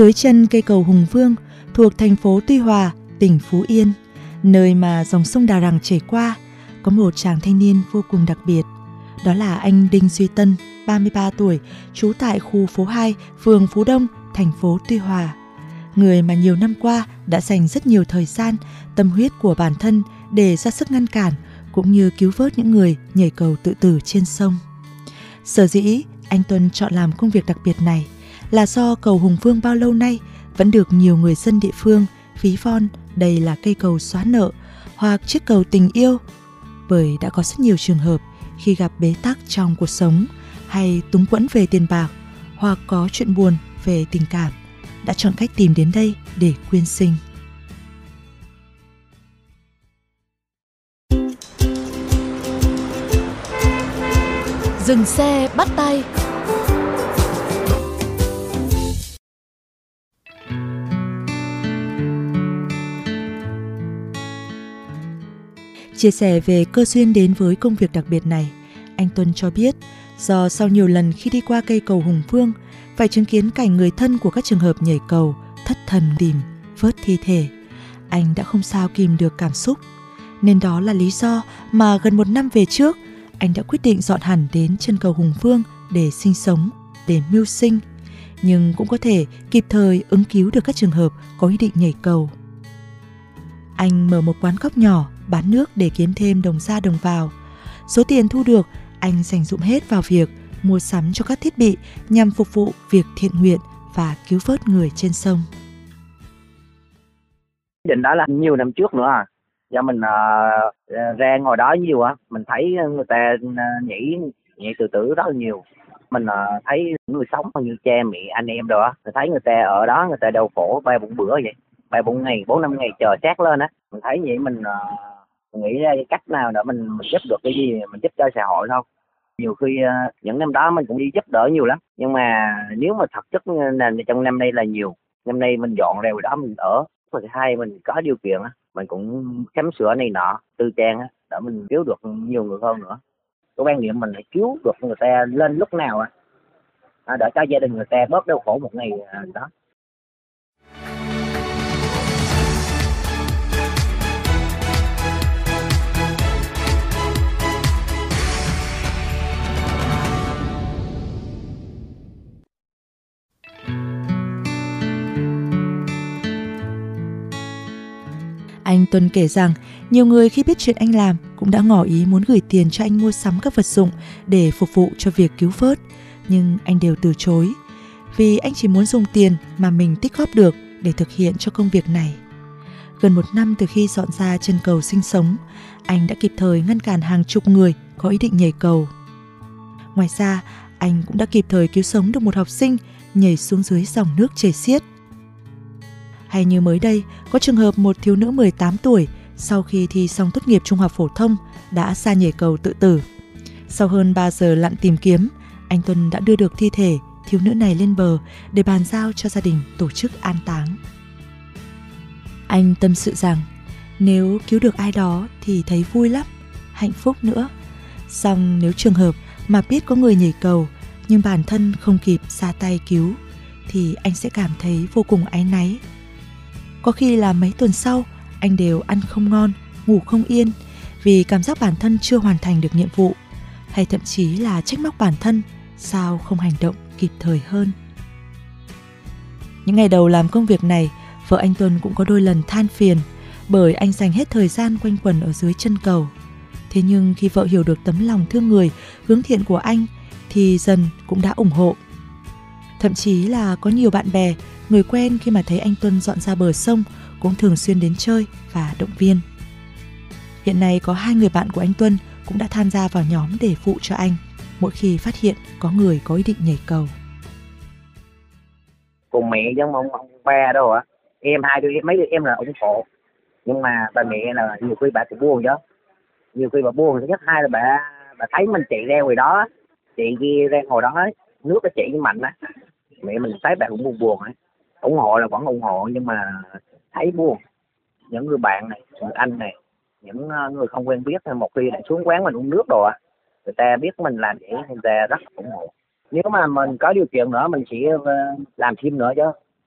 Dưới chân cây cầu Hùng Vương thuộc thành phố Tuy Hòa, tỉnh Phú Yên, nơi mà dòng sông Đà Rằng chảy qua, có một chàng thanh niên vô cùng đặc biệt. Đó là anh Đinh Duy Tân, 33 tuổi, trú tại khu phố 2, phường Phú Đông, thành phố Tuy Hòa. Người mà nhiều năm qua đã dành rất nhiều thời gian, tâm huyết của bản thân để ra sức ngăn cản cũng như cứu vớt những người nhảy cầu tự tử trên sông. Sở dĩ anh Tuân chọn làm công việc đặc biệt này là do cầu Hùng Vương bao lâu nay vẫn được nhiều người dân địa phương ví von đây là cây cầu xóa nợ hoặc chiếc cầu tình yêu, bởi đã có rất nhiều trường hợp khi gặp bế tắc trong cuộc sống hay túng quẫn về tiền bạc hoặc có chuyện buồn về tình cảm, đã chọn cách tìm đến đây để quyên sinh. Dừng xe, bắt tay Chia sẻ về cơ duyên đến với công việc đặc biệt này, anh Tuân cho biết do sau nhiều lần khi đi qua cây cầu Hùng Vương phải chứng kiến cảnh người thân của các trường hợp nhảy cầu thất thần tìm vớt thi thể, anh đã không sao kìm được cảm xúc. Nên đó là lý do mà gần một năm về trước, anh đã quyết định dọn hẳn đến chân cầu Hùng Vương để sinh sống, để mưu sinh, nhưng cũng có thể kịp thời ứng cứu được các trường hợp có ý định nhảy cầu. Anh mở một quán góc nhỏ bán nước để kiếm thêm đồng ra đồng vào. Số tiền thu được, anh dành dụm hết vào việc mua sắm cho các thiết bị nhằm phục vụ việc thiện nguyện và cứu vớt người trên sông. định đó là nhiều năm trước nữa à do mình uh, ra ngồi đó nhiều á mình thấy người ta à, nhảy nhảy tự tử rất là nhiều mình uh, thấy người sống như cha mẹ anh em rồi á mình thấy người ta ở đó người ta đau khổ ba bốn bữa vậy ba bốn ngày bốn năm ngày chờ xác lên á mình thấy vậy mình uh, nghĩ ra cái cách nào để mình, mình giúp được cái gì mình giúp cho xã hội thôi. Nhiều khi ờ, những năm đó mình cũng đi giúp đỡ nhiều lắm nhưng mà nếu mà thật chất ờ, là trong năm nay là nhiều. Năm nay mình dọn ra đó mình ở thứ hai mình có điều kiện á mình cũng khám sửa này nọ tư trang để mình cứu được nhiều người hơn nữa. Cái quan niệm mình là cứu được người ta lên lúc nào á à, để cho gia đình người ta bớt đau khổ một ngày à, đó. Anh Tuân kể rằng nhiều người khi biết chuyện anh làm cũng đã ngỏ ý muốn gửi tiền cho anh mua sắm các vật dụng để phục vụ cho việc cứu vớt, nhưng anh đều từ chối vì anh chỉ muốn dùng tiền mà mình tích góp được để thực hiện cho công việc này. Gần một năm từ khi dọn ra chân cầu sinh sống, anh đã kịp thời ngăn cản hàng chục người có ý định nhảy cầu. Ngoài ra, anh cũng đã kịp thời cứu sống được một học sinh nhảy xuống dưới dòng nước chảy xiết. Hay như mới đây, có trường hợp một thiếu nữ 18 tuổi sau khi thi xong tốt nghiệp trung học phổ thông đã xa nhảy cầu tự tử. Sau hơn 3 giờ lặn tìm kiếm, anh Tuân đã đưa được thi thể thiếu nữ này lên bờ để bàn giao cho gia đình tổ chức an táng. Anh tâm sự rằng nếu cứu được ai đó thì thấy vui lắm, hạnh phúc nữa. Xong nếu trường hợp mà biết có người nhảy cầu nhưng bản thân không kịp ra tay cứu thì anh sẽ cảm thấy vô cùng áy náy. Có khi là mấy tuần sau anh đều ăn không ngon, ngủ không yên vì cảm giác bản thân chưa hoàn thành được nhiệm vụ hay thậm chí là trách móc bản thân sao không hành động kịp thời hơn. Những ngày đầu làm công việc này, vợ anh Tuân cũng có đôi lần than phiền bởi anh dành hết thời gian quanh quẩn ở dưới chân cầu. Thế nhưng khi vợ hiểu được tấm lòng thương người, hướng thiện của anh thì dần cũng đã ủng hộ. Thậm chí là có nhiều bạn bè, người quen khi mà thấy anh Tuân dọn ra bờ sông cũng thường xuyên đến chơi và động viên. Hiện nay có hai người bạn của anh Tuân cũng đã tham gia vào nhóm để phụ cho anh mỗi khi phát hiện có người có ý định nhảy cầu. Cùng mẹ giống ông ông ba đâu ạ. Em hai đứa, mấy đứa em là ủng hộ. Nhưng mà bà mẹ là nhiều khi bà cũng buồn chứ. Nhiều khi bà buồn, thứ nhất, hai là bà bà thấy mình chạy ra ngoài đó chị kia ra hồi đó, nước nó chạy mạnh á mẹ mình thấy bà cũng buồn buồn ấy ủng hộ là vẫn ủng hộ nhưng mà thấy buồn. Những người bạn này người anh này những ờ, người không quen biết một khi lại xuống quán mình uống nước rồi, người ta biết mình làm vậy người ta rất ủng hộ. Nếu mà mình có điều kiện nữa mình sẽ ờ, làm thêm nữa chứ.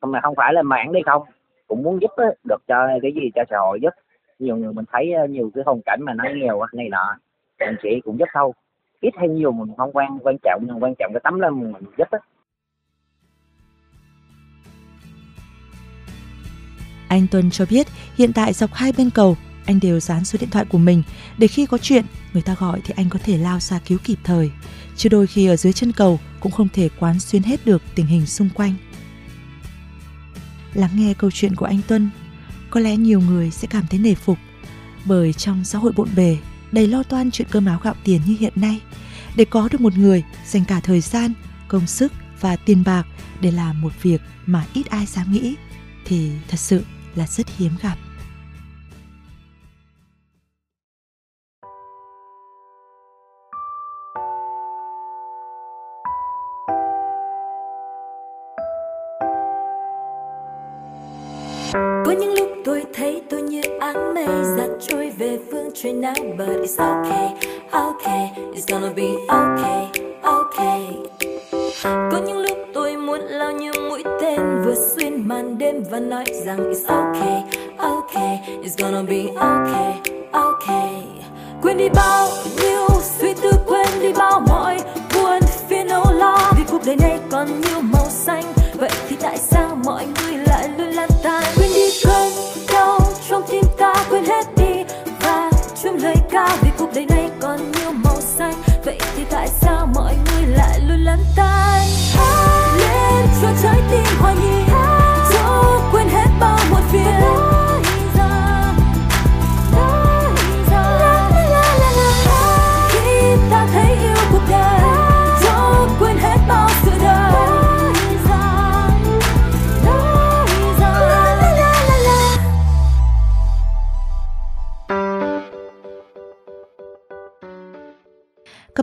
Không mà không phải là mãn đi không. Cũng muốn giúp được cho cái gì cho xã hội giúp. Nhiều người mình thấy ờ, nhiều cái hoàn cảnh mà nó nghèo này nọ mình sẽ cũng giúp thôi. Ít hay nhiều mình không quan quan trọng nhưng quan trọng cái tấm lòng mình giúp á. Anh Tuân cho biết hiện tại dọc hai bên cầu anh đều dán số điện thoại của mình để khi có chuyện người ta gọi thì anh có thể lao ra cứu kịp thời. Chứ đôi khi ở dưới chân cầu cũng không thể quán xuyên hết được tình hình xung quanh. Lắng nghe câu chuyện của anh Tuân, có lẽ nhiều người sẽ cảm thấy nể phục bởi trong xã hội bộn bề đầy lo toan chuyện cơm áo gạo tiền như hiện nay để có được một người dành cả thời gian công sức và tiền bạc để làm một việc mà ít ai dám nghĩ thì thật sự là rất hiếm gặp. Có những lúc tôi thấy tôi như áng mây giặt trôi về phương trời nắng But it's okay, okay, it's gonna be okay, okay. Màn đêm và nói rằng it's okay, okay, it's gonna be okay, okay. Quên đi bao nhiêu suy tư quên đi bao mọi buồn phiền âu lo. Vì cuộc đời này còn nhiều màu xanh Vậy thì tại sao mọi người lại luôn lan tan Quên đi cơn đau trong tim ta quên hết đi Và chuyên lời ca. Vì cuộc đời này còn nhiều màu xanh Vậy thì tại sao mọi người lại luôn lăn tan Lên cho trái tim.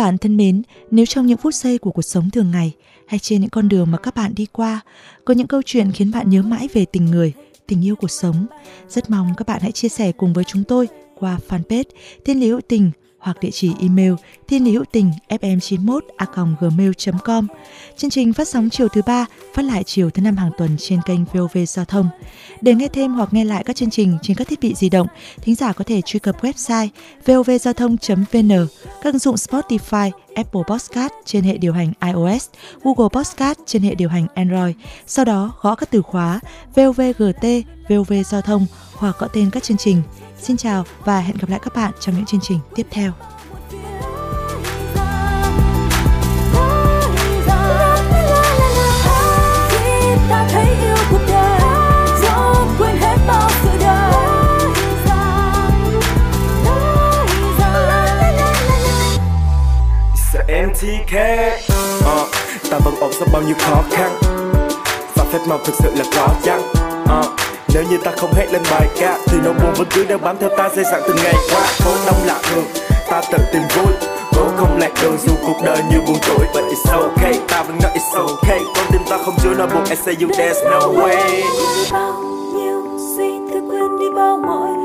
Bạn thân mến, nếu trong những phút giây của cuộc sống thường ngày hay trên những con đường mà các bạn đi qua có những câu chuyện khiến bạn nhớ mãi về tình người, tình yêu cuộc sống, rất mong các bạn hãy chia sẻ cùng với chúng tôi qua fanpage Thiên Lý Hữu Tình hoặc địa chỉ email thiên lý hữu tình fm91 a gmail com Chương trình phát sóng chiều thứ ba, phát lại chiều thứ năm hàng tuần trên kênh VOV Giao thông. Để nghe thêm hoặc nghe lại các chương trình trên các thiết bị di động, thính giả có thể truy cập website vovgiao thông.vn, các ứng dụng Spotify, Apple Podcast trên hệ điều hành iOS, Google Podcast trên hệ điều hành Android. Sau đó gõ các từ khóa VOVGT, VOV Giao thông hoặc gọi tên các chương trình. Xin chào và hẹn gặp lại các bạn trong những chương trình tiếp theo. MTK uh, ờ, Ta vẫn ổn sau bao nhiêu khó khăn Và phép mong thực sự là có chăng như ta không hết lên bài ca. Thì nỗi buồn vẫn cứ đang bám theo ta dây dặn từng ngày qua. Khổ đông lạc thường, ta tự tìm vui. Cố không lạc đường dù cuộc đời như buồn tuổi But it's okay, ta vẫn nói it's okay. Con tim ta không chứa nỗi buồn, I say you there's no way. Bao nhiêu suy thức quên đi bao mọi